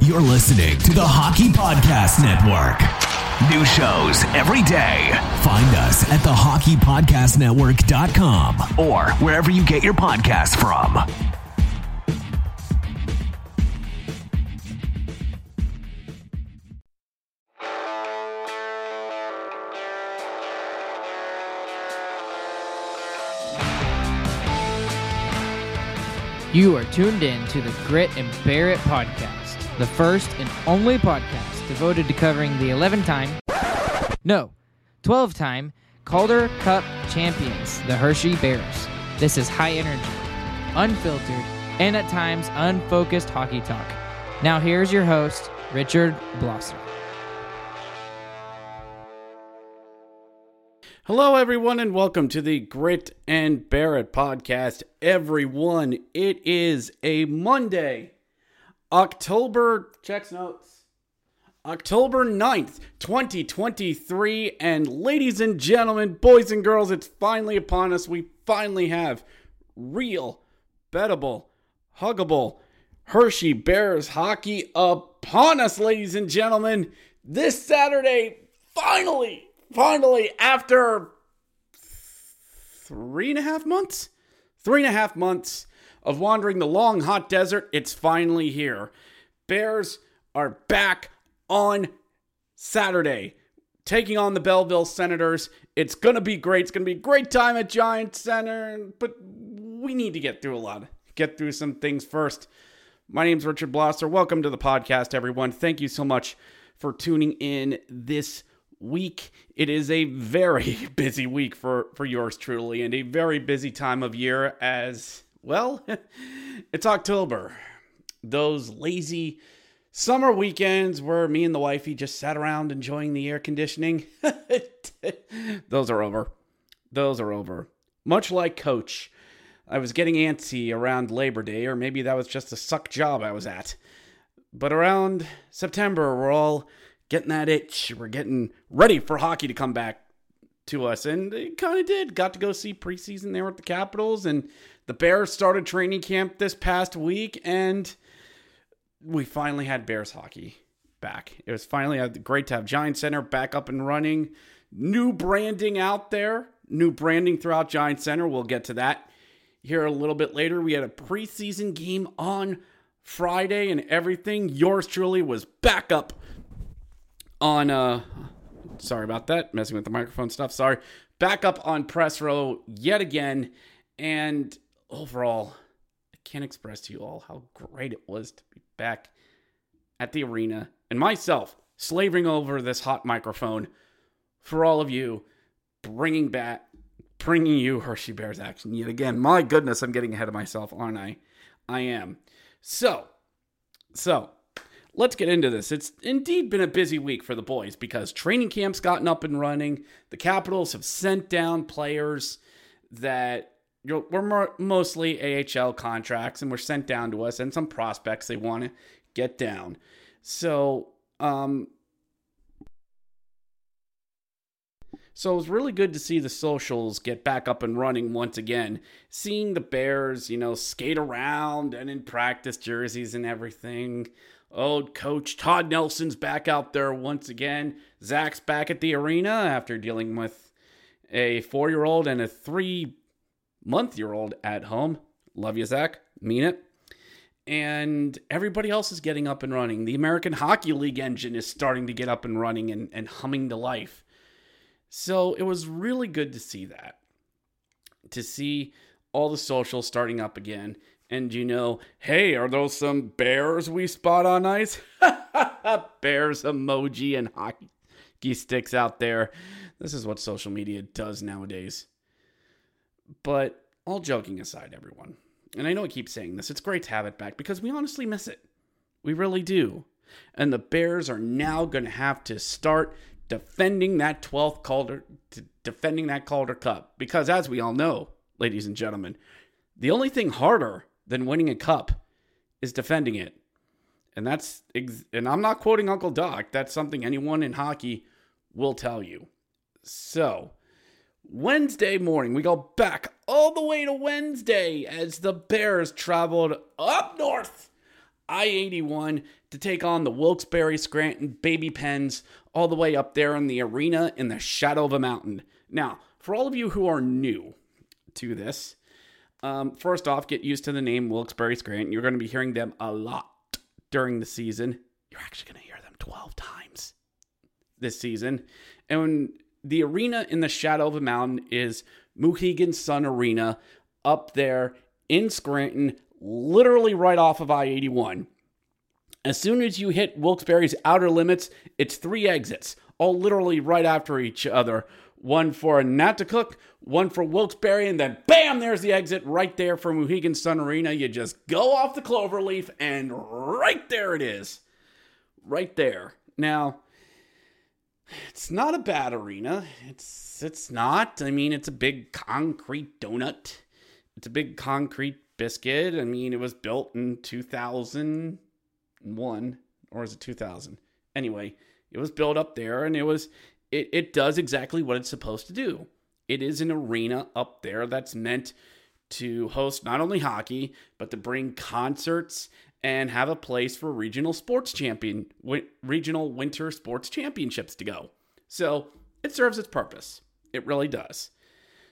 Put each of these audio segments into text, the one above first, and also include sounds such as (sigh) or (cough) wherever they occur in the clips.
You're listening to the Hockey Podcast Network. New shows every day. Find us at thehockeypodcastnetwork.com or wherever you get your podcasts from. You are tuned in to the Grit and It podcast, the first and only podcast devoted to covering the 11 time, no, 12 time Calder Cup champions, the Hershey Bears. This is high energy, unfiltered, and at times unfocused hockey talk. Now, here's your host, Richard Blosser. Hello, everyone, and welcome to the Grit and Bear It podcast. Everyone, it is a Monday, October, checks notes, October 9th, 2023. And ladies and gentlemen, boys and girls, it's finally upon us. We finally have real, bettable, huggable Hershey Bears hockey upon us, ladies and gentlemen. This Saturday, finally finally, after three and a half months, three and a half months of wandering the long, hot desert, it's finally here. Bears are back on Saturday, taking on the Belleville Senators. It's going to be great. It's going to be a great time at Giant Center, but we need to get through a lot, get through some things first. My name's Richard Blosser. Welcome to the podcast, everyone. Thank you so much for tuning in this week. It is a very (laughs) busy week for, for yours truly and a very busy time of year as, well, (laughs) it's October. Those lazy summer weekends where me and the wifey just sat around enjoying the air conditioning, (laughs) those are over. Those are over. Much like Coach, I was getting antsy around Labor Day, or maybe that was just a suck job I was at. But around September, we're all getting that itch. We're getting ready for hockey to come back to us. And it kind of did. Got to go see preseason there at the Capitals. And the Bears started training camp this past week. And we finally had Bears hockey back. It was finally great to have Giant Center back up and running. New branding out there. New branding throughout Giant Center. We'll get to that here a little bit later. We had a preseason game on Friday and everything. Yours truly was back up on uh sorry about that messing with the microphone stuff sorry back up on press row yet again and overall i can't express to you all how great it was to be back at the arena and myself slaving over this hot microphone for all of you bringing back bringing you hershey bears action yet again my goodness i'm getting ahead of myself aren't i i am so so let's get into this. It's indeed been a busy week for the boys because training camp's gotten up and running. The Capitals have sent down players that were mostly AHL contracts and were sent down to us, and some prospects they want to get down. So, um, So it was really good to see the socials get back up and running once again. Seeing the Bears, you know, skate around and in practice jerseys and everything. Old coach Todd Nelson's back out there once again. Zach's back at the arena after dealing with a four year old and a three month year old at home. Love you, Zach. Mean it. And everybody else is getting up and running. The American Hockey League engine is starting to get up and running and, and humming to life. So it was really good to see that. To see all the socials starting up again. And you know, hey, are those some bears we spot on ice? (laughs) bears emoji and hockey sticks out there. This is what social media does nowadays. But all joking aside, everyone, and I know I keep saying this, it's great to have it back because we honestly miss it. We really do. And the Bears are now going to have to start defending that 12th Calder defending that Calder Cup because as we all know, ladies and gentlemen, the only thing harder than winning a cup is defending it. And that's and I'm not quoting Uncle Doc, that's something anyone in hockey will tell you. So, Wednesday morning, we go back all the way to Wednesday as the Bears traveled up north I 81 to take on the Wilkes-Barre Scranton Baby Pens all the way up there in the arena in the shadow of a mountain. Now, for all of you who are new to this, um, first off, get used to the name Wilkes-Barre Scranton. You're going to be hearing them a lot during the season. You're actually going to hear them 12 times this season. And the arena in the shadow of a mountain is Mohegan Sun Arena up there in Scranton, literally right off of I 81. As soon as you hit Wilkes-Barre's outer limits, it's three exits, all literally right after each other. One for Nanticoke, one for Wilkes-Barre, and then bam, there's the exit right there for Mohegan Sun Arena. You just go off the cloverleaf, and right there it is. Right there. Now, it's not a bad arena. It's it's not. I mean, it's a big concrete donut. It's a big concrete biscuit. I mean, it was built in 2001 or is it 2000? Anyway, it was built up there and it was it it does exactly what it's supposed to do. It is an arena up there that's meant to host not only hockey, but to bring concerts and have a place for regional sports champion regional winter sports championships to go. So, it serves its purpose. It really does.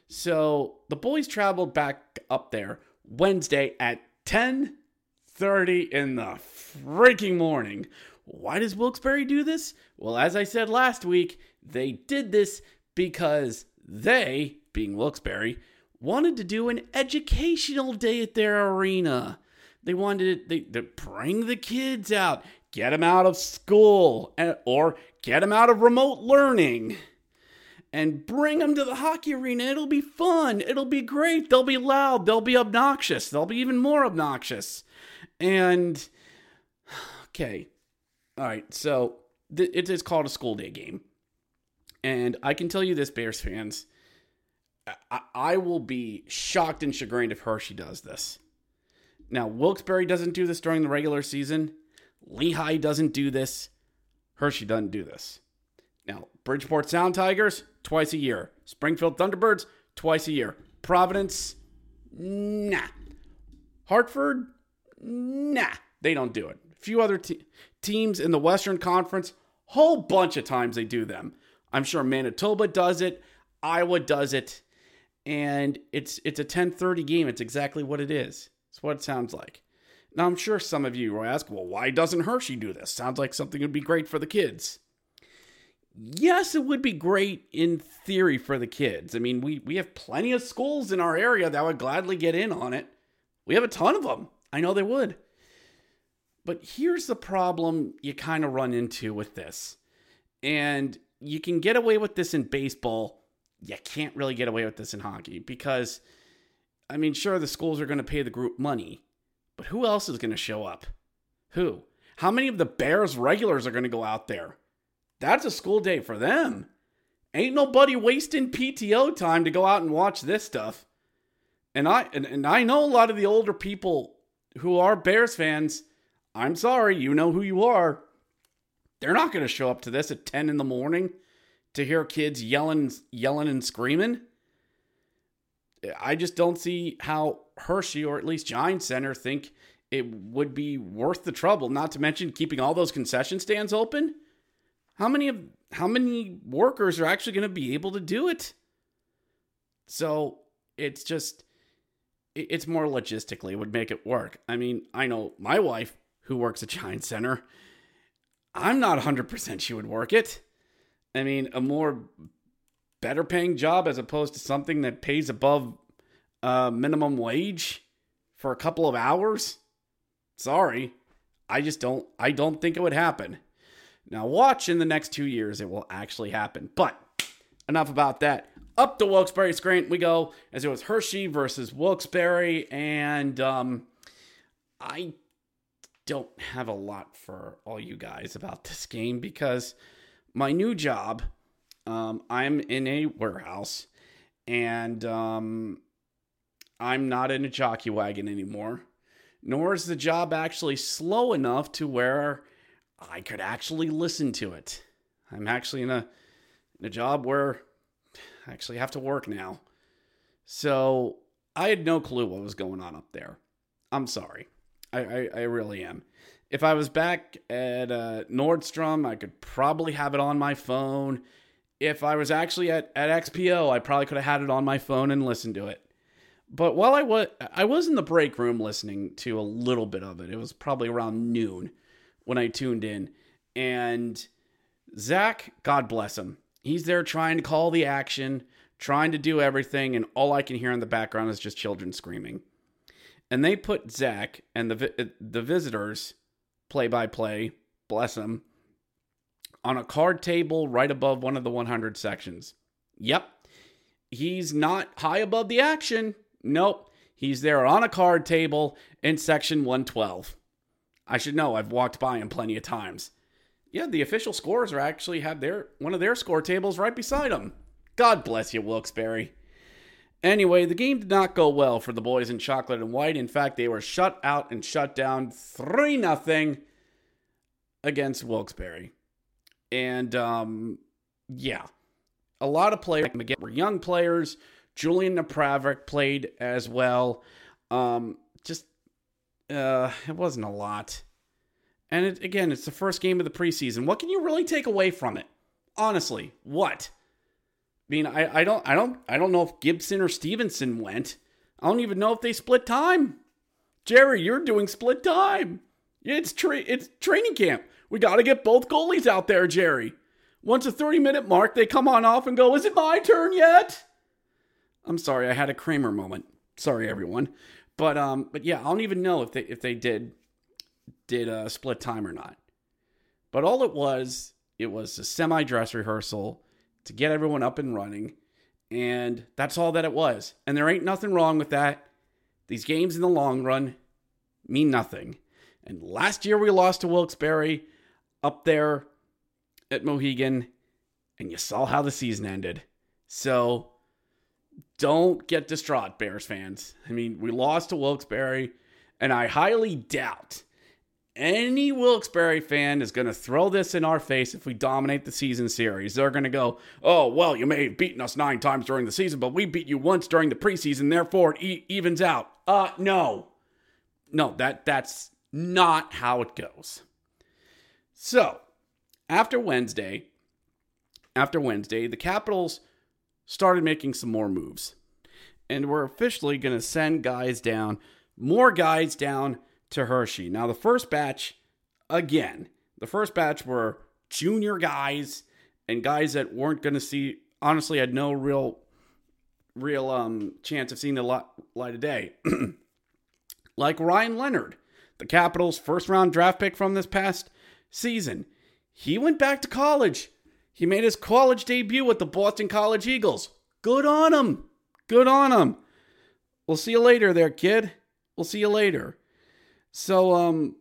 So, the boys traveled back up there Wednesday at 10:30 in the freaking morning. Why does Wilkes-Barre do this? Well, as I said last week, they did this because they, being Wilkes-Barre, wanted to do an educational day at their arena. They wanted to, they, bring the kids out, get them out of school, or get them out of remote learning and bring them to the hockey arena. It'll be fun. It'll be great. They'll be loud. They'll be obnoxious. They'll be even more obnoxious. And (sighs) okay, all right. So th- it is called a school day game, and I can tell you this, Bears fans. I, I will be shocked and chagrined if Hershey does this. Now, Wilkes-Barre doesn't do this during the regular season. Lehigh doesn't do this. Hershey doesn't do this. Now, Bridgeport Sound Tigers, twice a year. Springfield Thunderbirds, twice a year. Providence, nah. Hartford, nah. They don't do it. A few other te- teams in the Western Conference, whole bunch of times they do them. I'm sure Manitoba does it, Iowa does it, and it's it's a 10:30 game. It's exactly what it is. It's what it sounds like. Now I'm sure some of you will ask, well, why doesn't Hershey do this? Sounds like something would be great for the kids yes, it would be great in theory for the kids. I mean, we, we have plenty of schools in our area that would gladly get in on it. We have a ton of them. I know they would. But here's the problem you kind of run into with this. And you can get away with this in baseball. You can't really get away with this in hockey because, I mean, sure, the schools are going to pay the group money, but who else is going to show up? Who? How many of the Bears regulars are going to go out there? That's a school day for them. Ain't nobody wasting PTO time to go out and watch this stuff. And I and, and I know a lot of the older people who are Bears fans. I'm sorry, you know who you are. They're not going to show up to this at 10 in the morning to hear kids yelling, yelling and screaming. I just don't see how Hershey or at least Giant Center think it would be worth the trouble. Not to mention keeping all those concession stands open. How many of how many workers are actually going to be able to do it? So it's just it's more logistically would make it work. I mean, I know my wife who works at Giant Center. I'm not 100% she would work it. I mean, a more better paying job as opposed to something that pays above uh, minimum wage for a couple of hours. Sorry, I just don't. I don't think it would happen. Now, watch in the next two years, it will actually happen. But enough about that. Up to Wilkes-Barre Scranton we go, as it was Hershey versus Wilkes-Barre, and um, I don't have a lot for all you guys about this game because my new job, um, I'm in a warehouse, and um, I'm not in a jockey wagon anymore. Nor is the job actually slow enough to where I could actually listen to it. I'm actually in a in a job where I actually have to work now. So I had no clue what was going on up there. I'm sorry. I, I, I really am. If I was back at uh, Nordstrom, I could probably have it on my phone. If I was actually at, at XPO, I probably could have had it on my phone and listened to it. But while I was I was in the break room listening to a little bit of it. It was probably around noon when I tuned in. And Zach, God bless him, he's there trying to call the action, trying to do everything, and all I can hear in the background is just children screaming. And they put Zach and the the visitors play by play, bless him, on a card table right above one of the 100 sections. Yep. He's not high above the action. Nope. He's there on a card table in section 112. I should know. I've walked by him plenty of times. Yeah, the official scores are actually have their one of their score tables right beside him. God bless you, Wilkes-Barre. Anyway, the game did not go well for the boys in chocolate and white. In fact, they were shut out and shut down 3 0 against Wilkes-Barre. And um, yeah, a lot of players were young players. Julian Napravnik played as well. Um, just uh, it wasn't a lot. And it, again, it's the first game of the preseason. What can you really take away from it? Honestly, what? I mean, I, I don't I don't I don't know if Gibson or Stevenson went. I don't even know if they split time. Jerry, you're doing split time. It's tra- it's training camp. We got to get both goalies out there, Jerry. Once a 30 minute mark, they come on off and go, "Is it my turn yet?" I'm sorry, I had a Kramer moment. Sorry, everyone. But um, but yeah, I don't even know if they if they did did a split time or not. But all it was, it was a semi dress rehearsal to get everyone up and running, and that's all that it was. And there ain't nothing wrong with that. These games in the long run mean nothing. And last year we lost to Wilkes-Barre up there at Mohegan, and you saw how the season ended. So don't get distraught, Bears fans. I mean, we lost to Wilkes-Barre, and I highly doubt any Wilkes-Barre fan is going to throw this in our face if we dominate the season series. They're going to go, oh, well, you may have beaten us nine times during the season, but we beat you once during the preseason, therefore it e- evens out. Uh, no. No, that that's not how it goes. So, after Wednesday, after Wednesday, the Capitals started making some more moves. And we're officially going to send guys down, more guys down to Hershey. Now, the first batch, again, the first batch were junior guys and guys that weren't going to see, honestly, had no real, real um, chance of seeing the light of day. (clears throat) like Ryan Leonard, the Capitals' first round draft pick from this past season. He went back to college he made his college debut with the Boston College Eagles. Good on him. Good on him. We'll see you later there, kid. We'll see you later. So, um,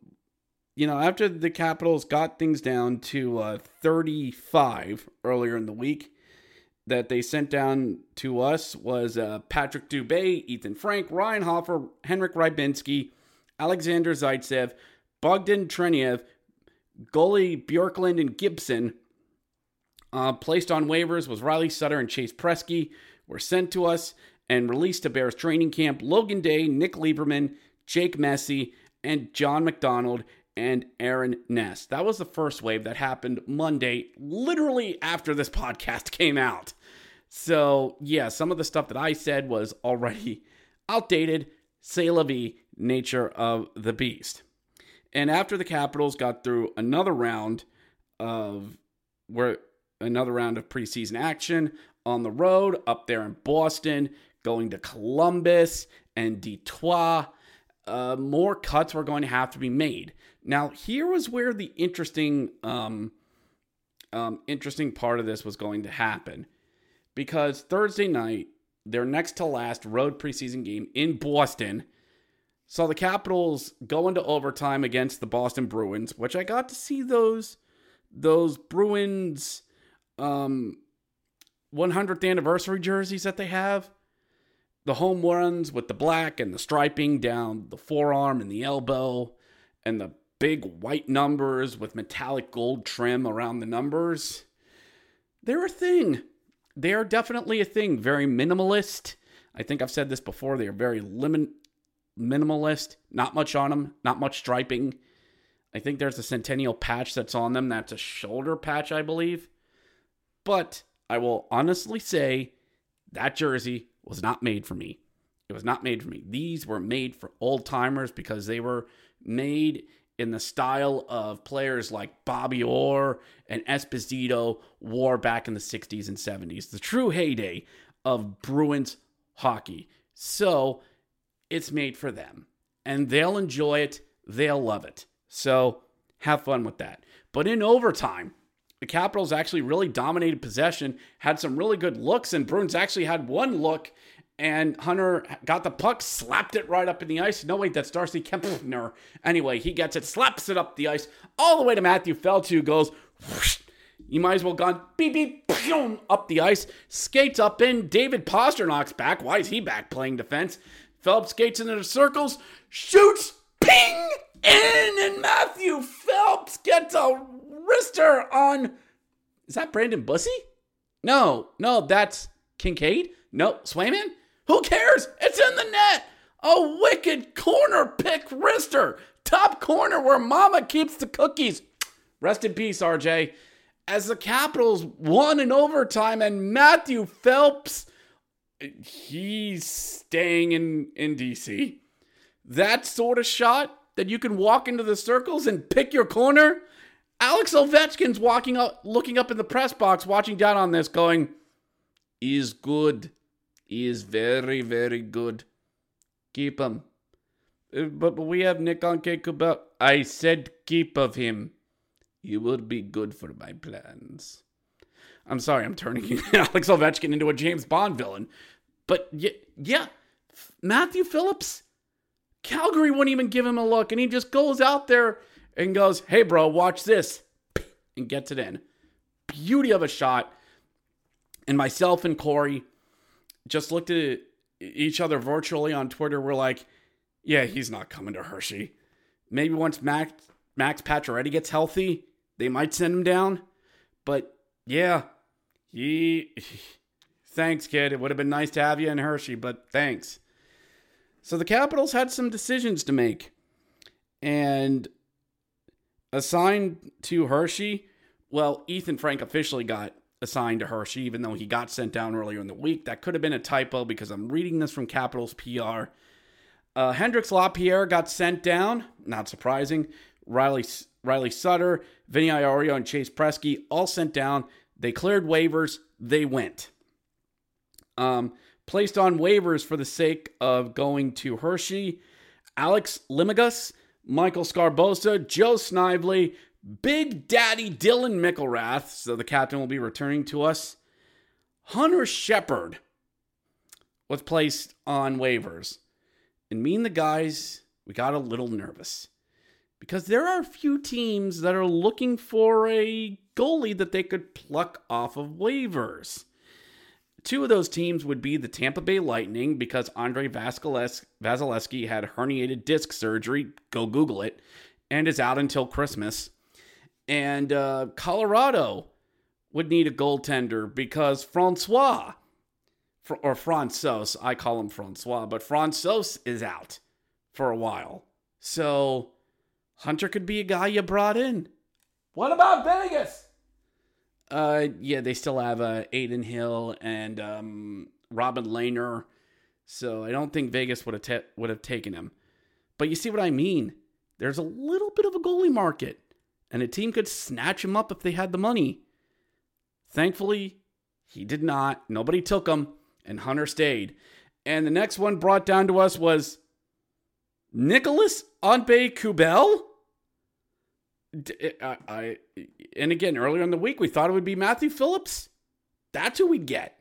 you know, after the Capitals got things down to uh, 35 earlier in the week, that they sent down to us was uh, Pierrick Dubé, Ethan Frank, Ryan Hofer, Henrik Rybinski, Alexander Zaitsev, Bogdan Trineyev, Goalie Bjorklund and Gibson uh, placed on waivers was Riley Sutter and Chase Priskie were sent to us and released to Bears training camp. Logan Day, Nick Leivermann, Jake Massie, and John McDonald and Aaron Ness. That was the first wave that happened Monday, literally after this (laughs) podcast came out. So, yeah, some of the stuff that I said was already (laughs) outdated. Say la vie, nature of the beast. And after the Capitals got through another round of where another round of preseason action on the road up there in Boston, going to Columbus and Detroit. Uh, more cuts were going to have to be made. Now, here was where the interesting, um, um, interesting part of this was going to happen, because Thursday night, their next to last road preseason game in Boston, saw the Capitals go into overtime against the Boston Bruins, which I got to see those those Bruins um 100th anniversary jerseys that they have. The home runs with the black and the striping down the forearm and the elbow, and the big white numbers with metallic gold trim around the numbers. They're a thing. They are definitely a thing. Very minimalist. I think I've said this before. They are very limit, minimalist. Not much on them, not much striping. I think there's a centennial patch that's on them. That's a shoulder patch, I believe. But I will honestly say that jersey was not made for me. It was not made for me. These were made for old timers because they were made in the style of players like Bobby Orr and Esposito wore back in the 60s and 70s, the true heyday of Bruins hockey. So it's made for them and they'll enjoy it, they'll love it. So have fun with that. But in overtime, the Capitals actually really dominated possession, had some really good looks, and Bruins actually had one look, and Hunter got the puck, slapped it right up in the ice. No, wait, that's Darcy Kuemper. Anyway, he gets it, slaps it up the ice, all the way to Matthew Phillips, who goes, whoosh, you might as well gone beep beep boom, up the ice, skates up in. David Pastrnak's back. Why is he back playing defense? Phillips skates into the circles, shoots, ping, in, and Matthew Phillips gets a wrister on. Is that Brandon Bussi? No, no, that's Kinkaid. No, Swayman. Who cares? It's in the net. A wicked corner pick wrister. Top corner where mama keeps the cookies. Rest in peace, RJ. As the Capitals won in overtime and Matthew Phillips, he's staying in, in DC. That sort of shot that you can walk into the circles and pick your corner Alex Ovechkin's walking up, looking up in the press box, watching down on this, going, "Is good, is very, very good. Keep him." Uh, but, we have Nick Aubé-Kubel. I said keep of him. He would be good for my plans. I'm sorry, I'm turning (laughs) Alex Ovechkin into a James Bond villain. But yeah, yeah, Matthew Phillips, Calgary wouldn't even give him a look, and he just goes out there and goes, Hey, bro, watch this, (laughs) and gets it in. Beauty of a shot. And myself and Corey just looked at each other virtually on Twitter. We're like, Yeah, he's not coming to Hershey. Maybe once Max, Max Pacioretty gets healthy, they might send him down. But yeah, he. (laughs) Thanks, kid. It would have been nice to have you in Hershey, but thanks. So the Capitals had some decisions to make. And assigned to Hershey, well, Ethan Frank officially got assigned to Hershey, even though he got sent down earlier in the week. That could have been a typo because I'm reading this from Capitals PR. Uh, Hendrix Lapierre got sent down, not surprising. Riley Riley Sutter, Vinny Iorio, and Chase Priskie all sent down. They cleared waivers. They went. Um, placed on waivers for the sake of going to Hershey. Alex Limoges Michael Sgarbossa, Joe Snively, Big Daddy Dylan McIlrath, so the captain will be returning to us. Hunter Shepard was placed on waivers. And me and the guys, we got a little nervous because there are a few teams that are looking for a goalie that they could pluck off of waivers. Two of those teams would be the Tampa Bay Lightning because Andre Vasilevskiy had herniated disc surgery. Go Google it. And is out until Christmas. And uh, Colorado would need a goaltender because Francois, or Francois, I call him Francois, but Francois is out for a while. So Hunter could be a guy you brought in. What about Vegas? Uh, yeah, they still have uh, Adin Hill and um, Robin Lehner, so I don't think Vegas would have ta- would have taken him. But you see what I mean? There's a little bit of a goalie market, and a team could snatch him up if they had the money. Thankfully, he did not. Nobody took him, and Hunter stayed. And the next one brought down to us was Nicholas Aube-Kubel. I, I, and again, earlier in the week, we thought it would be Matthew Phillips. That's who we'd get.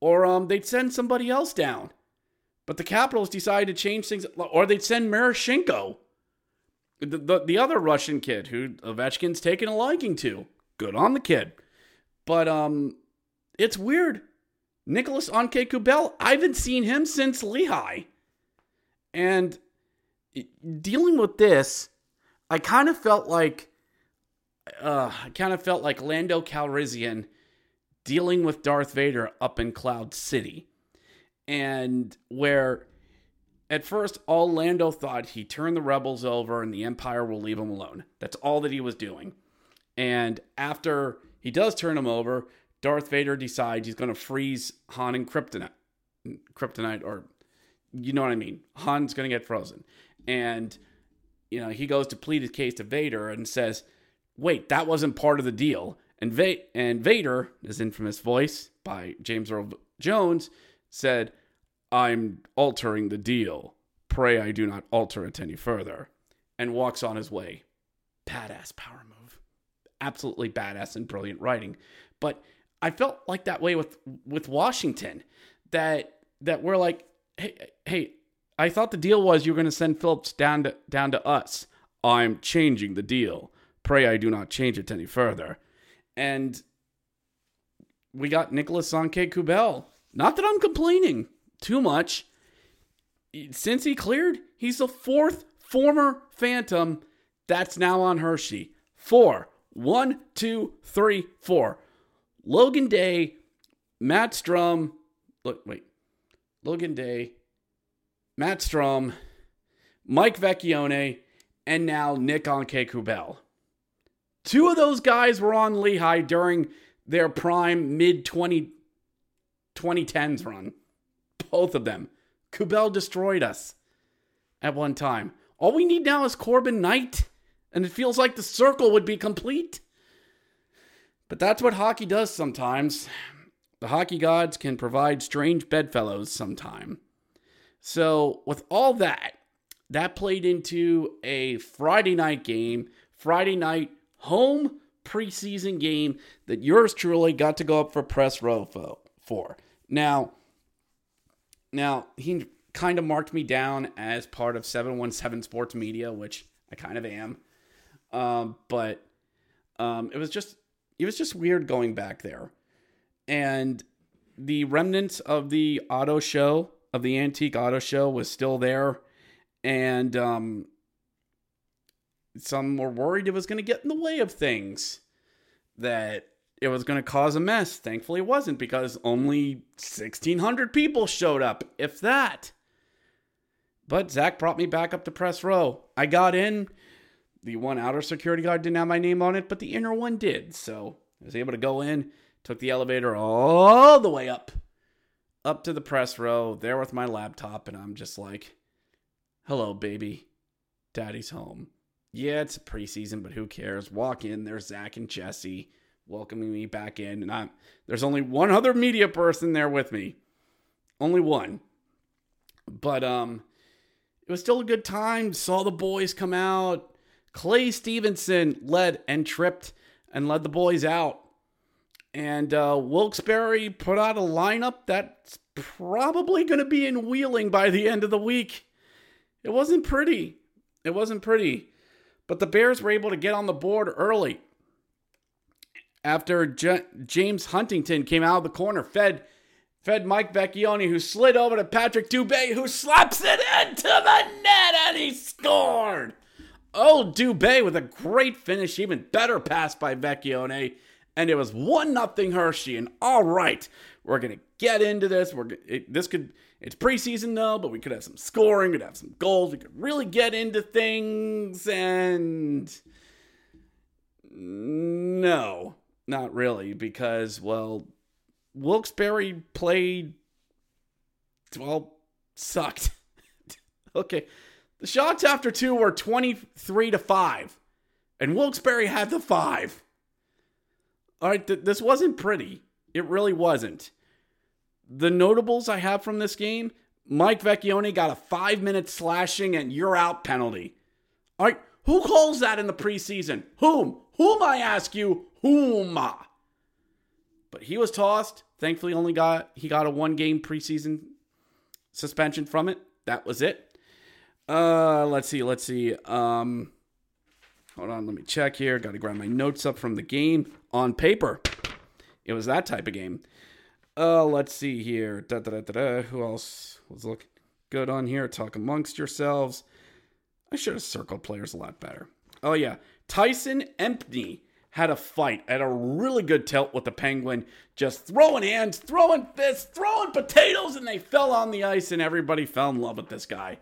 Or um, they'd send somebody else down. But the Capitals decided to change things, or they'd send Marashenko, the, the, the other Russian kid who Ovechkin's taken a liking to. Good on the kid. But um, it's weird. Nicholas Aube-Kubel, I haven't seen him since Lehigh. And dealing with this, I kind of felt like uh, I kind of felt like Lando Calrissian dealing with Darth Vader up in Cloud City. And where at first all Lando thought he turned the rebels over and the Empire will leave him alone. That's all that he was doing. And after he does turn him over, Darth Vader decides he's going to freeze Han and Kryptonite. Kryptonite, or you know what I mean. Han's going to get frozen. And you know, he goes to plead his case to Vader and says, "Wait, that wasn't part of the deal." And Va- and Vader, his infamous voice by James Earl Jones, said, "I'm altering the deal. Pray I do not alter it any further." And walks on his way. Badass power move. Absolutely badass and brilliant writing. But I felt like that way with with Washington that that we're like, "Hey, hey, I thought the deal was you were going to send Phillips down to down to us. I'm changing the deal. Pray I do not change it any further. And we got Nicholas Aube-Kubel. Not that I'm complaining too much. Since he cleared, he's the fourth former Phantom that's now on Hershey. Four. One, two, three, four. Logan Day, Matt Strom. Look, wait. Logan Day, Matt Strom, Mike Vecchione, and now Nick Aube-Kubel. Two of those guys were on Lehigh during their prime mid 2010s run. Both of them. Kubel destroyed us at one time. All we need now is Corbin Knight, and it feels like the circle would be complete. But that's what hockey does sometimes. The hockey gods can provide strange bedfellows sometime. So, with all that, that played into a Friday night game, Friday night home preseason game that yours truly got to go up for press row for. Now, now he kind of marked me down as part of 717 Sports Media, which I kind of am. Um, but um, it was just it was just weird going back there. And the remnants of the auto show of the antique auto show was still there, and um, some were worried it was going to get in the way of things, that it was going to cause a mess. Thankfully, it wasn't because only 1,600 people showed up, if that. But Zach brought me back up to press row. I got in. The one outer security guard didn't have my name on it, but the inner one did. So I was able to go in, took the elevator all the way up up to the press row, there with my laptop, and I'm just like, hello, baby. Daddy's home. Yeah, it's preseason, but who cares? Walk in, there's Zach and Jesse welcoming me back in, and I'm there's only one other media person there with me. Only one. But um it was still a good time. Saw the boys come out. Clay Stevenson led and tripped and led the boys out. And uh, Wilkes-Barre put out a lineup that's probably going to be in Wheeling by the end of the week. It wasn't pretty. It wasn't pretty. But the Bears were able to get on the board early. After J- James Huntington came out of the corner, fed fed Mike Vecchione, who slid over to Pierrick Dubé, who slaps it into the net, and he scored. Oh, Dubé with a great finish, even better pass by Vecchione. And it was 1 nothing Hershey. And all right, we're to get into this. We're it, This could, it's preseason though, but we could have some scoring, we could have some goals. We could really get into things. And no, not really, because, well, Wilkes-Barre played, well, sucked. (laughs) okay. The shots after two were 23 to 5, and Wilkes-Barre had the five. All right, th- this wasn't pretty. It really wasn't. The notables I have from this game Mike Vecchione got a five minute slashing and you're out penalty. All right, who calls that in the preseason? Whom? Whom I ask you? Whom? But he was tossed. Thankfully, only got he got a one game preseason suspension from it. That was it. Uh, let's see, let's see. Um, hold on, let me check here. Got to grab my notes up from the game on paper. It was that type of game. Uh, let's see here. Da, da, da. Who else was looking good on here? Talk amongst yourselves. I should have circled players a lot better. Oh yeah, Tyson Empey had a fight at a really good tilt with the Penguin, just throwing hands, throwing fists, throwing potatoes, and they fell on the ice, and everybody fell in love with this guy.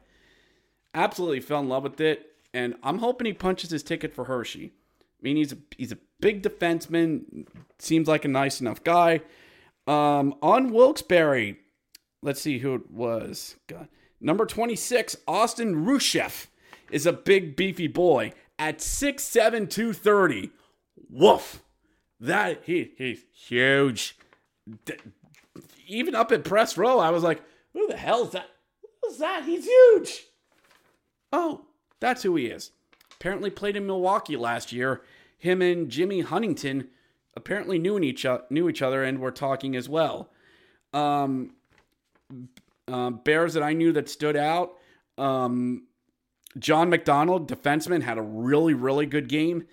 Absolutely fell in love with it, and I'm hoping he punches his ticket for Hershey. I mean, he's a he's a big defenseman, seems like a nice enough guy. Um, on Wilkes-Barre, let's see who it was. God. Number 26, Austin Rushev is a big, beefy boy at 6'7, 230. Woof. That, he, he's huge. D- even up at press row, I was like, who the hell is that? Who's that? He's huge. Oh, that's who he is. Apparently played in Milwaukee last year. Him and Jimmy Huntington apparently knew each knew each other and were talking as well. Um, uh, Bears that I knew that stood out. Um, John McDonald, defenseman, had a really really good game.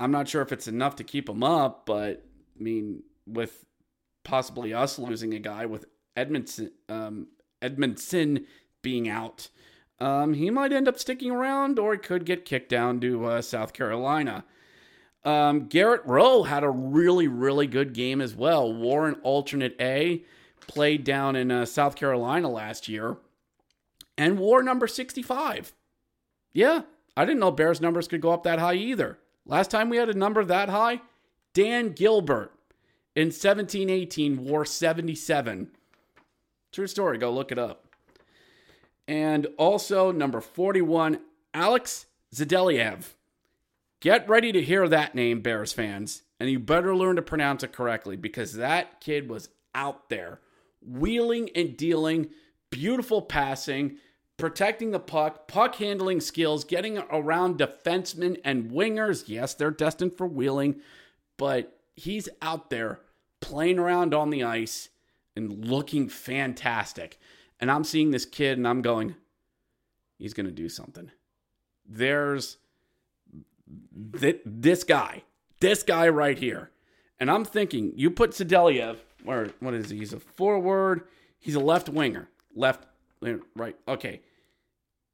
I'm not sure if it's enough to keep him up, but I mean, with possibly us losing a guy with Edmondson, um, Edmundson being out, um, he might end up sticking around, or he could get kicked down to uh, South Carolina. Um, Garrett Rowe had a really, really good game as well. Warren alternate A played down in uh, South Carolina last year and wore number 65. Yeah, I didn't know Bears numbers could go up that high either. Last time we had a number that high, Dan Gilbert in 17 18 wore 77. True story, go look it up. And also number 41, Alex Zadeliev. Get ready to hear that name, Bears fans. And you better learn to pronounce it correctly because that kid was out there wheeling and dealing, beautiful passing, protecting the puck, puck handling skills, getting around defensemen and wingers. Yes, they're destined for wheeling, but he's out there playing around on the ice and looking fantastic. And I'm seeing this kid and I'm going, he's going to do something. There's th- this guy, this guy right here. And I'm thinking, you put Sadeliev, or what is he? He's a forward. He's a left winger. Left, eh, right. Okay.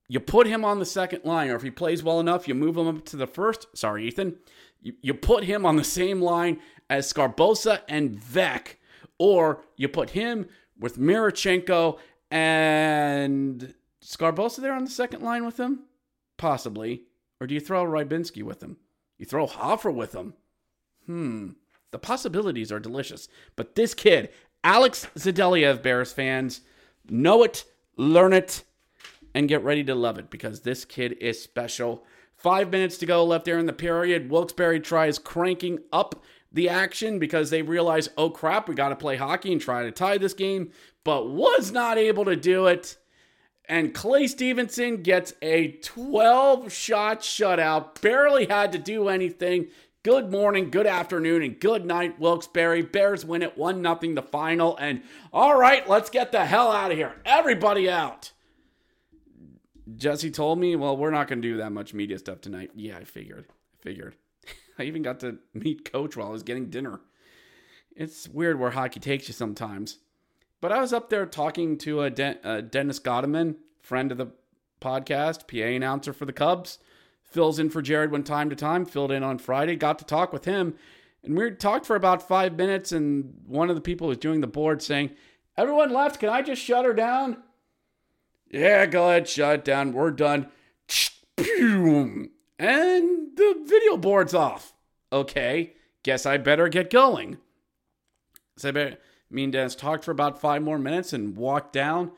You put him on the second line, or if he plays well enough, you move him up to the first. Sorry, Ethan. You, you put him on the same line as Sgarbossa and Vec, or you put him with Mirachenko and Sgarbossa there on the second line with him? Possibly. Or do you throw Rybinski with him? You throw Hofer with him? Hmm. The possibilities are delicious. But this kid, Alex Zadeliev, Bears fans, know it, learn it, and get ready to love it because this kid is special. Five minutes to go left there in the period. Wilkes-Barre tries cranking up the action because they realized, oh crap, we got to play hockey and try to tie this game, but was not able to do it. And Clay Stevenson gets a 12 shot shutout, barely had to do anything. Good morning, good afternoon, and good night, Wilkes-Barre. Bears win it 1 0 the final. And all right, let's get the hell out of here. Everybody out. Jesse told me, well, we're not going to do that much media stuff tonight. Yeah, I figured. I figured. (laughs) I even got to meet Coach while I was getting dinner. It's weird where hockey takes you sometimes. But I was up there talking to a De- uh, Dennis Godeman, friend of the podcast, PA announcer for the Cubs, fills in for Jared when time to time, filled in on Friday, got to talk with him. And we talked for about five minutes, and one of the people was doing the board saying, Everyone left. Can I just shut her down? Yeah, go ahead, shut down. We're done. And the video board's off. Okay, guess I better get going. So I better, me and Dennis talked for about five more minutes and walked down.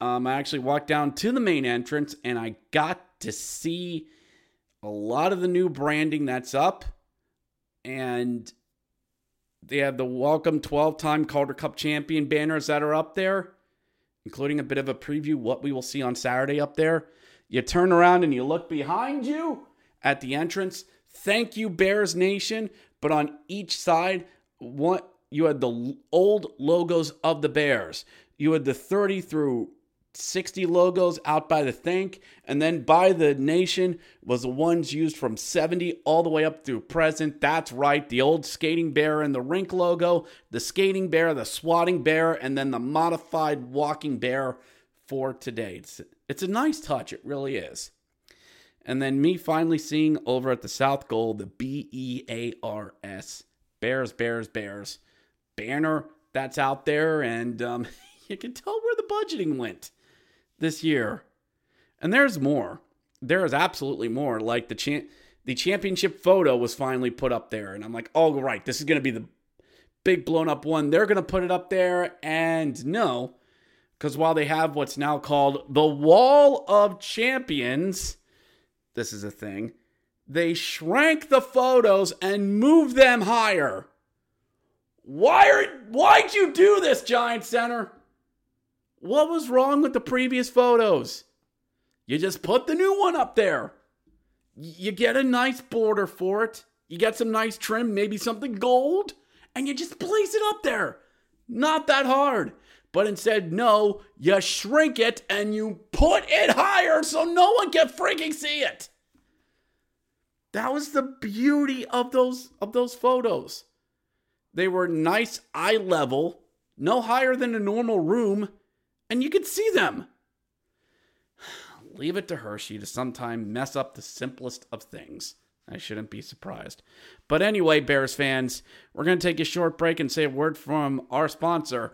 Um, I actually walked down to the main entrance and I got to see a lot of the new branding that's up. And they have the welcome 12 time Calder Cup champion banners that are up there, including a bit of a preview what we will see on Saturday up there. You turn around and you look behind you at the entrance. Thank you, Bears Nation. But on each side, what you had the old logos of the Bears. You had the 30 through 60 logos out by the Think, and then by the Nation was the ones used from 70 all the way up through present. That's right, the old skating bear and the rink logo, the skating bear, the swatting bear, and then the modified walking bear for today. It's, it's a nice touch, it really is. And then me finally seeing over at the South Goal the B E A R S Bears, Bears, Bears banner that's out there, and um, (laughs) you can tell where the budgeting went this year. And there's more. There is absolutely more. Like the the championship photo was finally put up there, and I'm like, oh right, this is gonna be the big blown up one. They're gonna put it up there, and no, because while they have what's now called the Wall of Champions, this is a thing. They shrank the photos and moved them higher. Why are why'd you do this, Giant Center? What was wrong with the previous photos? You just put the new one up there. You get a nice border for it. You get some nice trim, maybe something gold, and you just place it up there. Not that hard. But instead, no, you shrink it and you put it higher so no one can freaking see it. That was the beauty of those of those photos. They were nice eye level, no higher than a normal room, and you could see them. Leave it to Hershey to sometime mess up the simplest of things. I shouldn't be surprised. But anyway, Bears fans, we're going to take a short break and say a word from our sponsor.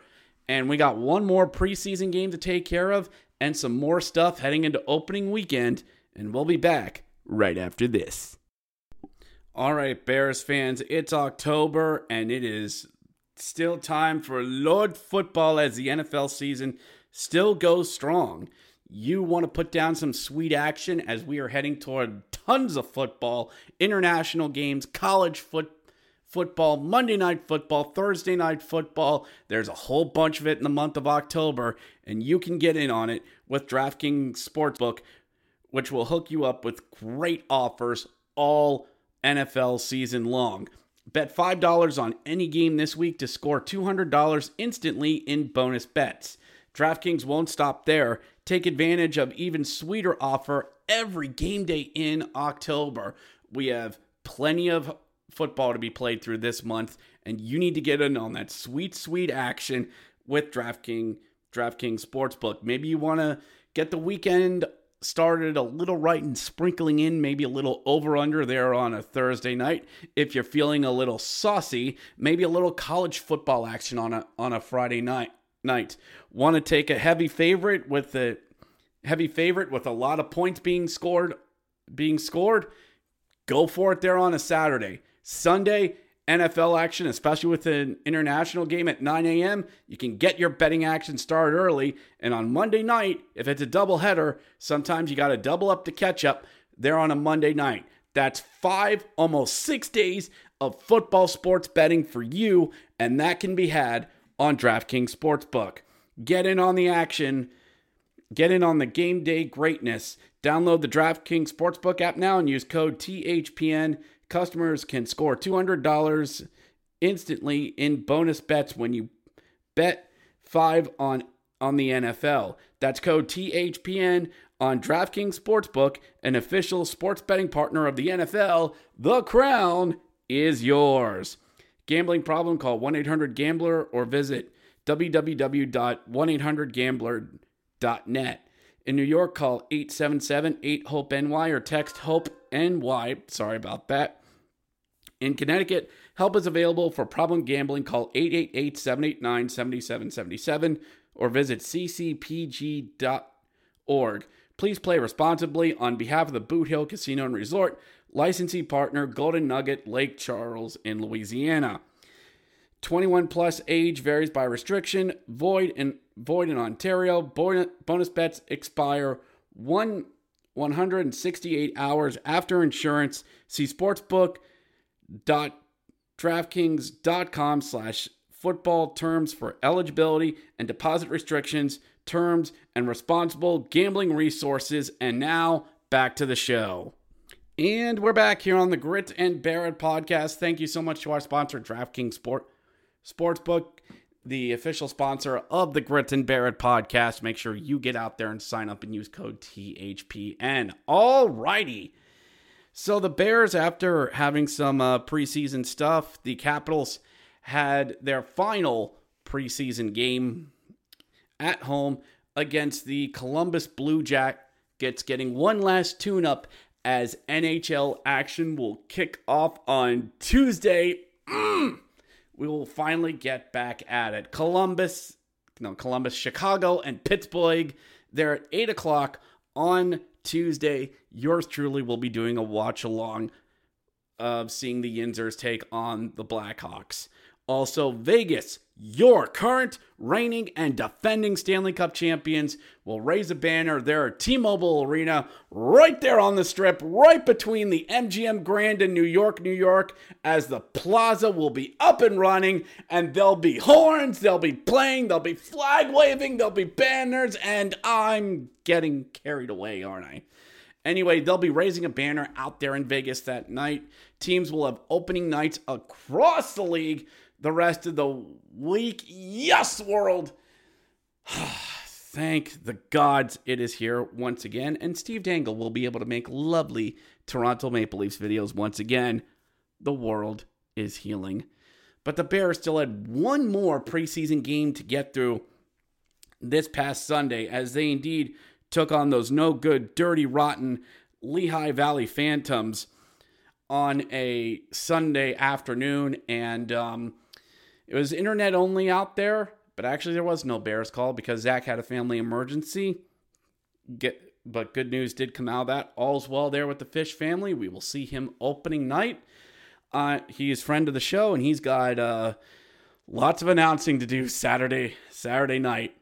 And we got one more preseason game to take care of and some more stuff heading into opening weekend. And we'll be back right after this. All right, Bears fans, it's October and it is still time for Lord football as the NFL season still goes strong. You want to put down some sweet action as we are heading toward tons of football, international games, college foot football, Monday night football, Thursday night football. There's a whole bunch of it in the month of October, and you can get in on it with DraftKings Sportsbook, which will hook you up with great offers all NFL season long. Bet $5 on any game this week to score $200 instantly in bonus bets. DraftKings won't stop there. Take advantage of even sweeter offer every game day in October. We have plenty of football to be played through this month, and you need to get in on that sweet, sweet action with DraftKings DraftKings Sportsbook. Maybe you want to get the weekend started a little right and sprinkling in maybe a little over under there on a Thursday night. If you're feeling a little saucy, maybe a little college football action on a on a Friday night night. Want to take a heavy favorite with the heavy favorite with a lot of points being scored being scored? Go for it there on a Saturday. Sunday, NFL action, especially with an international game at 9 a.m., you can get your betting action started early. And on Monday night, if it's a doubleheader, sometimes you got to double up to catch up there on a Monday night. That's five, almost six days of football sports betting for you, and that can be had on DraftKings Sportsbook. Get in on the action. Get in on the game day greatness. Download the DraftKings Sportsbook app now and use code THPN customers can score $200 instantly in bonus bets when you bet 5 on on the NFL. That's code THPN on DraftKings Sportsbook, an official sports betting partner of the NFL. The crown is yours. Gambling problem call 1-800-GAMBLER or visit www.1800gambler.net. In New York, call 877 8 HOPE NY or text HOPE NY. Sorry about that. In Connecticut, help is available for problem gambling. Call 888 789 7777 or visit ccpg.org. Please play responsibly on behalf of the Boot Hill Casino and Resort, licensee partner Golden Nugget Lake Charles in Louisiana. 21 plus age varies by restriction. Void in void in Ontario. Bonus bets expire one 168 hours after insurance. See sportsbook.draftkings.com slash football terms for eligibility and deposit restrictions, terms, and responsible gambling resources. And now back to the show. And we're back here on the Grit and Bear It podcast. Thank you so much to our sponsor, DraftKings Sport Sportsbook, the official sponsor of the Grit and Bear It podcast. Make sure you get out there and sign up and use code THPN. All righty. So the Bears, after having some uh, preseason stuff, the Capitals had their final preseason game at home against the Columbus Blue Jackets, getting one last tune up as NHL action will kick off on Tuesday. Mm! We will finally get back at it. Columbus, no, Columbus, Chicago, and Pittsburgh. They're at 8 o'clock on Tuesday. Yours truly will be doing a watch along of seeing the Yinzers take on the Blackhawks. Also, Vegas, your current reigning and defending Stanley Cup champions, will raise a banner there at T Mobile Arena, right there on the strip, right between the MGM Grand in New York, New York, as the plaza will be up and running, and there'll be horns, there'll be playing, there'll be flag waving, there'll be banners, and I'm getting carried away, aren't I? Anyway, they'll be raising a banner out there in Vegas that night. Teams will have opening nights across the league the rest of the week. Yes, world. (sighs) Thank the gods it is here once again. And Steve Dangle will be able to make lovely Toronto Maple Leafs videos once again. The world is healing. But the Bears still had one more preseason game to get through this past Sunday, as they indeed took on those no good, dirty, rotten Lehigh Valley Phantoms on a Sunday afternoon. And um, it was internet only out there, but actually there was no Bears call because Zach had a family emergency. Get, but good news did come out of that. All's well there with the Fisch family. We will see him opening night. Uh, is friend of the show, and he's got uh, lots of announcing to do Saturday Saturday night.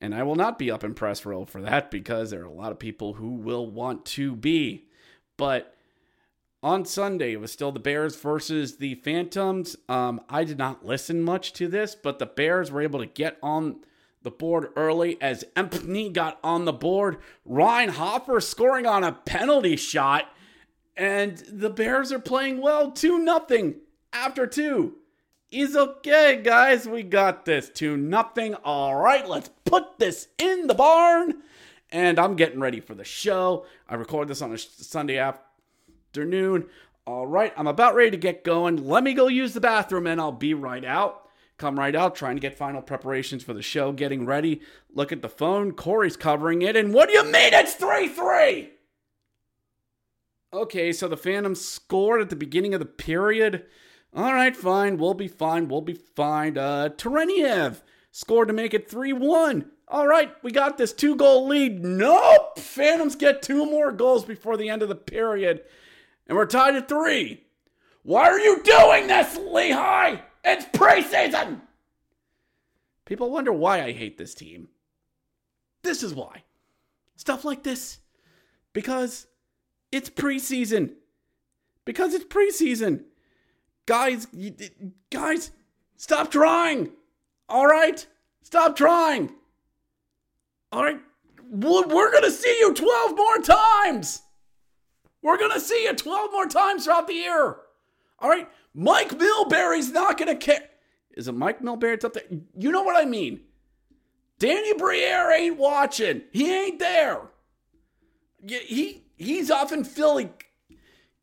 And I will not be up in press row for that because there are a lot of people who will want to be. But on Sunday, it was still the Bears versus the Phantoms. Um, I did not listen much to this, but the Bears were able to get on the board early as Empey got on the board. Ryan Hofer scoring on a penalty shot, and the Bears are playing well. 2 nothing after two. Is okay, guys. We got this. 2 nothing. All right, let's put this in the barn. And I'm getting ready for the show. I record this on a Sunday afternoon afternoon. All right, I'm about ready to get going. Let me go use the bathroom and I'll be right out. Come right out, trying to get final preparations for the show, getting ready. Look at the phone. Corey's covering it. And what do you mean it's 3 3? Okay, so the Phantoms scored at the beginning of the period. All right, fine. We'll be fine. We'll be fine. Uh, Trineyev scored to make it 3 1. All right, we got this two goal lead. Nope. Phantoms get two more goals before the end of the period and we're tied at three. Why are you doing this, Lehigh? It's preseason. People wonder why I hate this team. This is why. Stuff like this. Because it's preseason. Because it's preseason. Guys, guys, stop trying. All right? Stop trying. All right? We're going to see you 12 more times. We're going to see you 12 more times throughout the year. All right? Mike Milbury's not going to care. Is it Mike Milbury? It's up there. You know what I mean. Danny Briere ain't watching. He ain't there. He he's off in Philly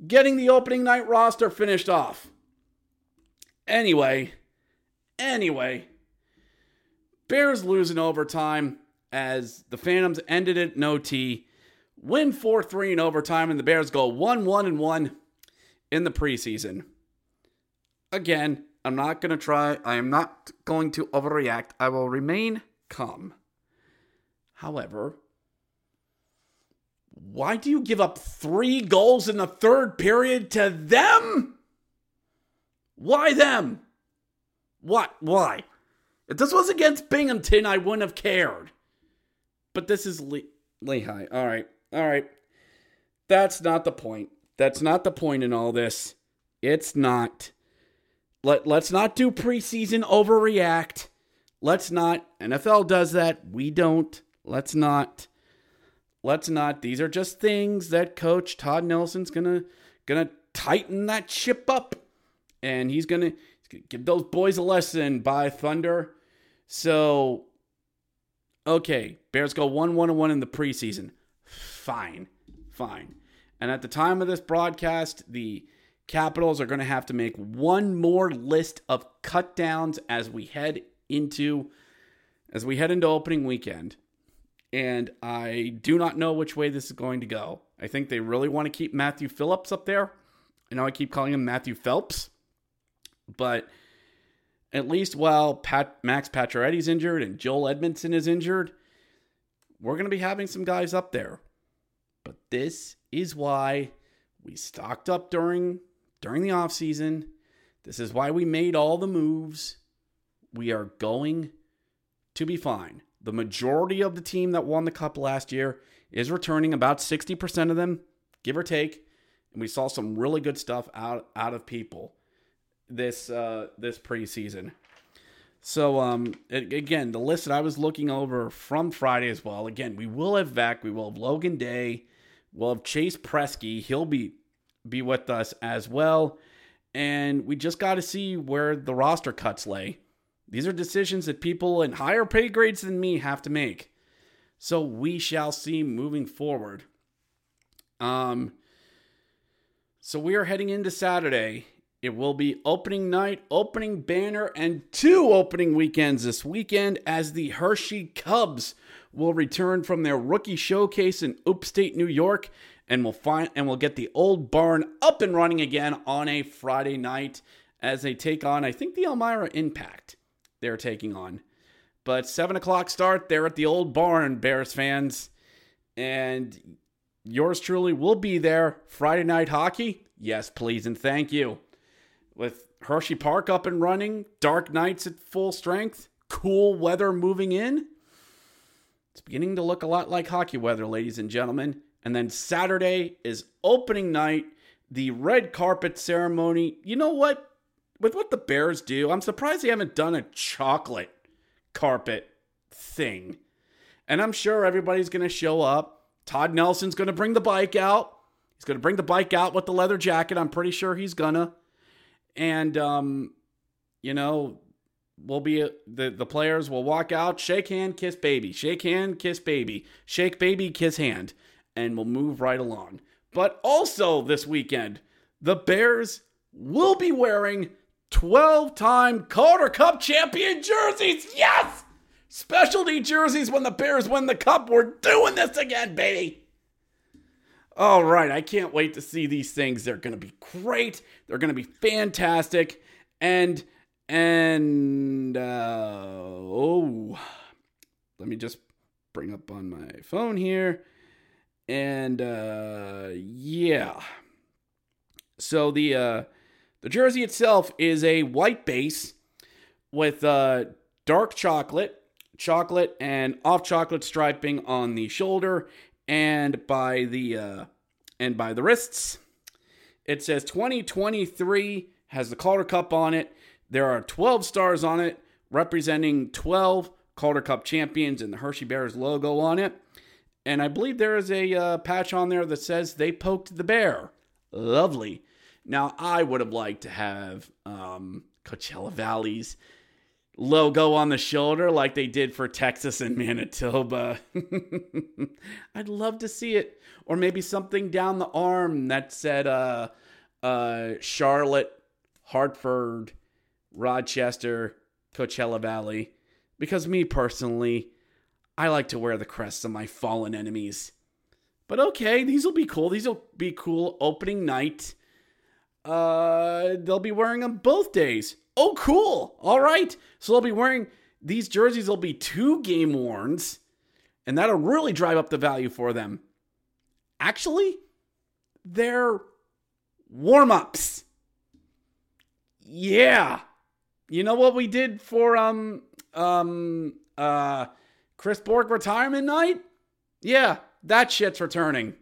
getting the opening night roster finished off. Anyway, anyway, Bears losing overtime. as the Phantoms ended it no OT, win 4 3 in overtime, and the Bears go 1 1 and 1 in the preseason. Again, I'm not going to try, I am not going to overreact. I will remain calm. However, why do you give up three goals in the third period to them? Why them? What? Why? If this was against Binghamton, I wouldn't have cared. But this is Le- Lehigh. All right. All right. That's not the point. That's not the point in all this. It's not. Let, let's not do preseason overreact. Let's not. NFL does that. We don't. Let's not. Let's not. These are just things that coach Todd Nelson's going to going to tighten that ship up and he's going to give those boys a lesson by Thunder. So okay, Bears go 1-1 1 in the preseason. Fine. Fine. And at the time of this broadcast, the Capitals are going to have to make one more list of cut downs as we head into as we head into opening weekend. And I do not know which way this is going to go. I think they really want to keep Matthew Phillips up there. I know I keep calling him Matthew Phelps, but at least while Pat, Max Pacioretty's injured and Joel Edmondson is injured, we're going to be having some guys up there. This is why we stocked up during during the offseason. This is why we made all the moves. We are going to be fine. The majority of the team that won the cup last year is returning, about 60% of them, give or take. And we saw some really good stuff out, out of people this uh, this preseason. So um, again, the list that I was looking over from Friday as well. Again, we will have Vec, we will have Logan Day, we'll have Chase Priskie. He'll be be with us as well, and we just got to see where the roster cuts lay. These are decisions that people in higher pay grades than me have to make. So we shall see moving forward. Um. So we are heading into Saturday, it will be opening night, opening banner, and two opening weekends this weekend as the Hershey Cubs will return from their rookie showcase in upstate New York and we'll find and we'll get the old barn up and running again on a Friday night as they take on, I think the Elmira Impact they're taking on. But seven o'clock start there at the old barn, Bears fans. And yours truly will be there. Friday night hockey? Yes, please and thank you with Hershey Park up and running, dark nights at full strength, cool weather moving in. It's beginning to look a lot like hockey weather, ladies and gentlemen. And then Saturday is opening night, the red carpet ceremony. You know what? With what the Bears do, I'm surprised they haven't done a chocolate carpet thing. And I'm sure everybody's going to show up. Todd Nelson's going to bring the bike out. He's going to bring the bike out with the leather jacket. I'm pretty sure he's going to and um, you know, we'll be uh, the the players will walk out, shake hand, kiss baby, shake hand, kiss baby, shake baby, kiss hand, and we'll move right along. But also this weekend, the Bears will be wearing 12-time Calder Cup champion jerseys. Yes! Specialty jerseys when the Bears win the cup. We're doing this again, baby. All right, I can't wait to see these things. They're going to be great. They're going to be fantastic. And and uh, oh, let me just bring up on my phone here. And uh, yeah. So the uh, the jersey itself is a white base with uh, dark chocolate, chocolate and off chocolate striping on the shoulder and by the uh, and by the wrists. It says 2023 has the Calder Cup on it. There are 12 stars on it, representing 12 Calder Cup champions and the Hershey Bears logo on it. And I believe there is a uh, patch on there that says they poked the bear. Lovely. Now, I would have liked to have um, Coachella Valley's logo on the shoulder like they did for Texas and Manitoba. (laughs) I'd love to see it. Or maybe something down the arm that said uh, uh, Charlotte, Hartford, Rochester, Coachella Valley. Because me personally, I like to wear the crests of my fallen enemies. But okay, these will be cool. These will be cool opening night. Uh, they'll be wearing them both days. Oh, cool. All right. So they'll be wearing these jerseys. Will be two game worns, and that'll really drive up the value for them. Actually, they're warm ups. Yeah. You know what we did for um um uh Chris Bourque retirement night? Yeah, that shit's returning.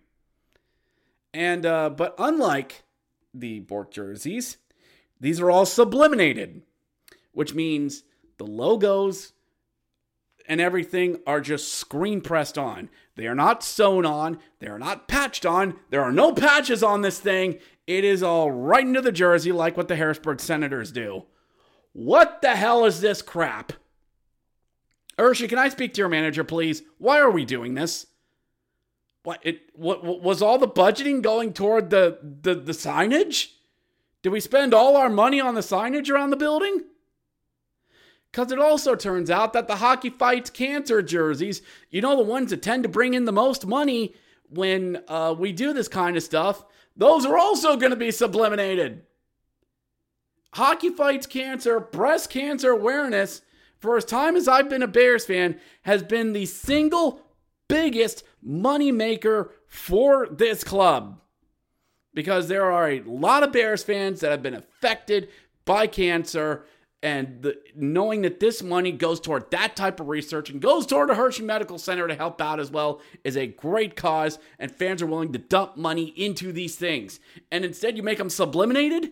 And uh but unlike the Bourque jerseys, these are all subliminated, which means the logos and everything are just screen pressed on. They are not sewn on, they are not patched on. There are no patches on this thing. It is all right into the jersey like what the Harrisburg Senators do. What the hell is this crap? Hershey, can I speak to your manager, please? Why are we doing this? What it what, what was all the budgeting going toward the, the the signage? Did we spend all our money on the signage around the building? Because it also turns out that the Hockey Fights Cancer jerseys, you know, the ones that tend to bring in the most money when uh, we do this kind of stuff, those are also going to be subliminated. Hockey Fights Cancer, breast cancer awareness, for as time as I've been a Bears fan, has been the single biggest moneymaker for this club. Because there are a lot of Bears fans that have been affected by cancer and the, knowing that this money goes toward that type of research and goes toward a Hershey Medical Center to help out as well is a great cause, and fans are willing to dump money into these things. And instead, you make them subliminated?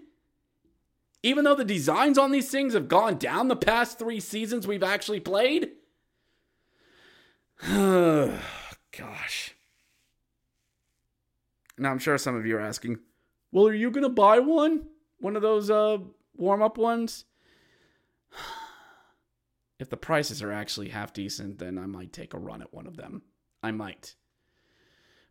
Even though the designs on these things have gone down the past three seasons we've actually played? (sighs) Gosh. Now, I'm sure some of you are asking, well, are you going to buy one? One of those uh, warm up ones? (sighs) if the prices are actually half decent, then I might take a run at one of them. I might.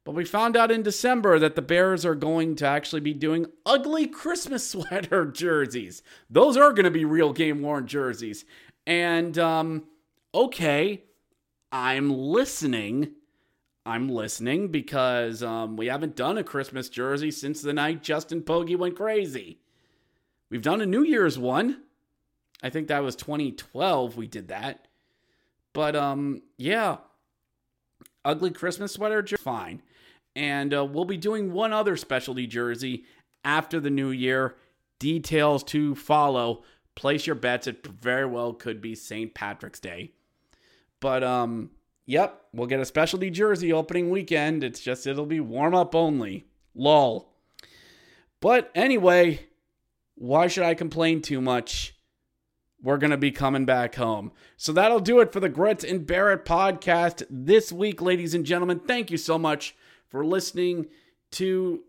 But we found out in December that the Bears are going to actually be doing ugly Christmas (laughs) sweater jerseys. Those are going to be real game worn jerseys. And, um, okay, I'm listening. I'm listening because um, we haven't done a Christmas jersey since the night Justin Pogge went crazy. We've done a New Year's one. I think that was 2012 we did that. But um yeah, ugly Christmas sweater fine. And uh, we'll be doing one other specialty jersey after the new year. Details to follow. Place your bets. It very well could be St. Patrick's Day. But um yep, we'll get a specialty jersey opening weekend. It's just it'll be warm up only. Lol. But anyway, why should I complain too much? we're going to be coming back home. So that'll do it for the Grit and Bear It podcast this week, ladies and gentlemen. Thank you so much for listening to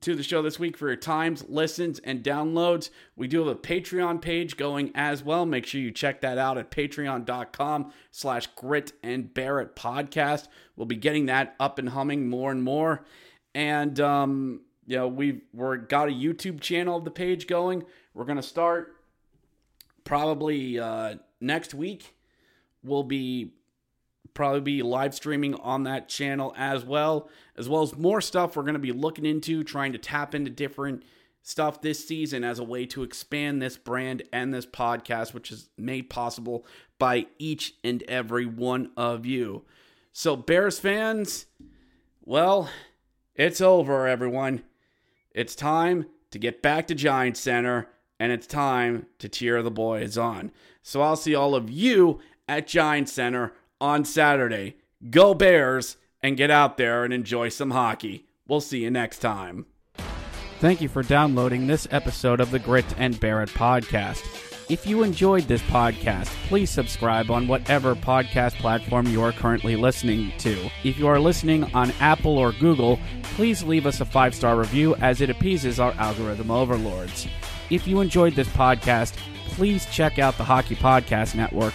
to the show this week for your times, listens, and downloads. We do have a Patreon page going as well. Make sure you check that out at patreon.com slash grit and Bear It podcast. We'll be getting that up and humming more and more. And um, you know, we've we're got a YouTube channel of the page going. We're gonna start probably uh, next week we'll be probably be live streaming on that channel as well as well as more stuff we're going to be looking into trying to tap into different stuff this season as a way to expand this brand and this podcast which is made possible by each and every one of you so bears fans well it's over everyone it's time to get back to giant center and it's time to cheer the boys on. So I'll see all of you at Giant Center on Saturday. Go Bears and get out there and enjoy some hockey. We'll see you next time. Thank you for downloading this episode of the Grit and Bear It podcast. If you enjoyed this podcast, please subscribe on whatever podcast platform you are currently listening to. If you are listening on Apple or Google, please leave us a five star review as it appeases our algorithm overlords. If you enjoyed this podcast, please check out the Hockey Podcast Network,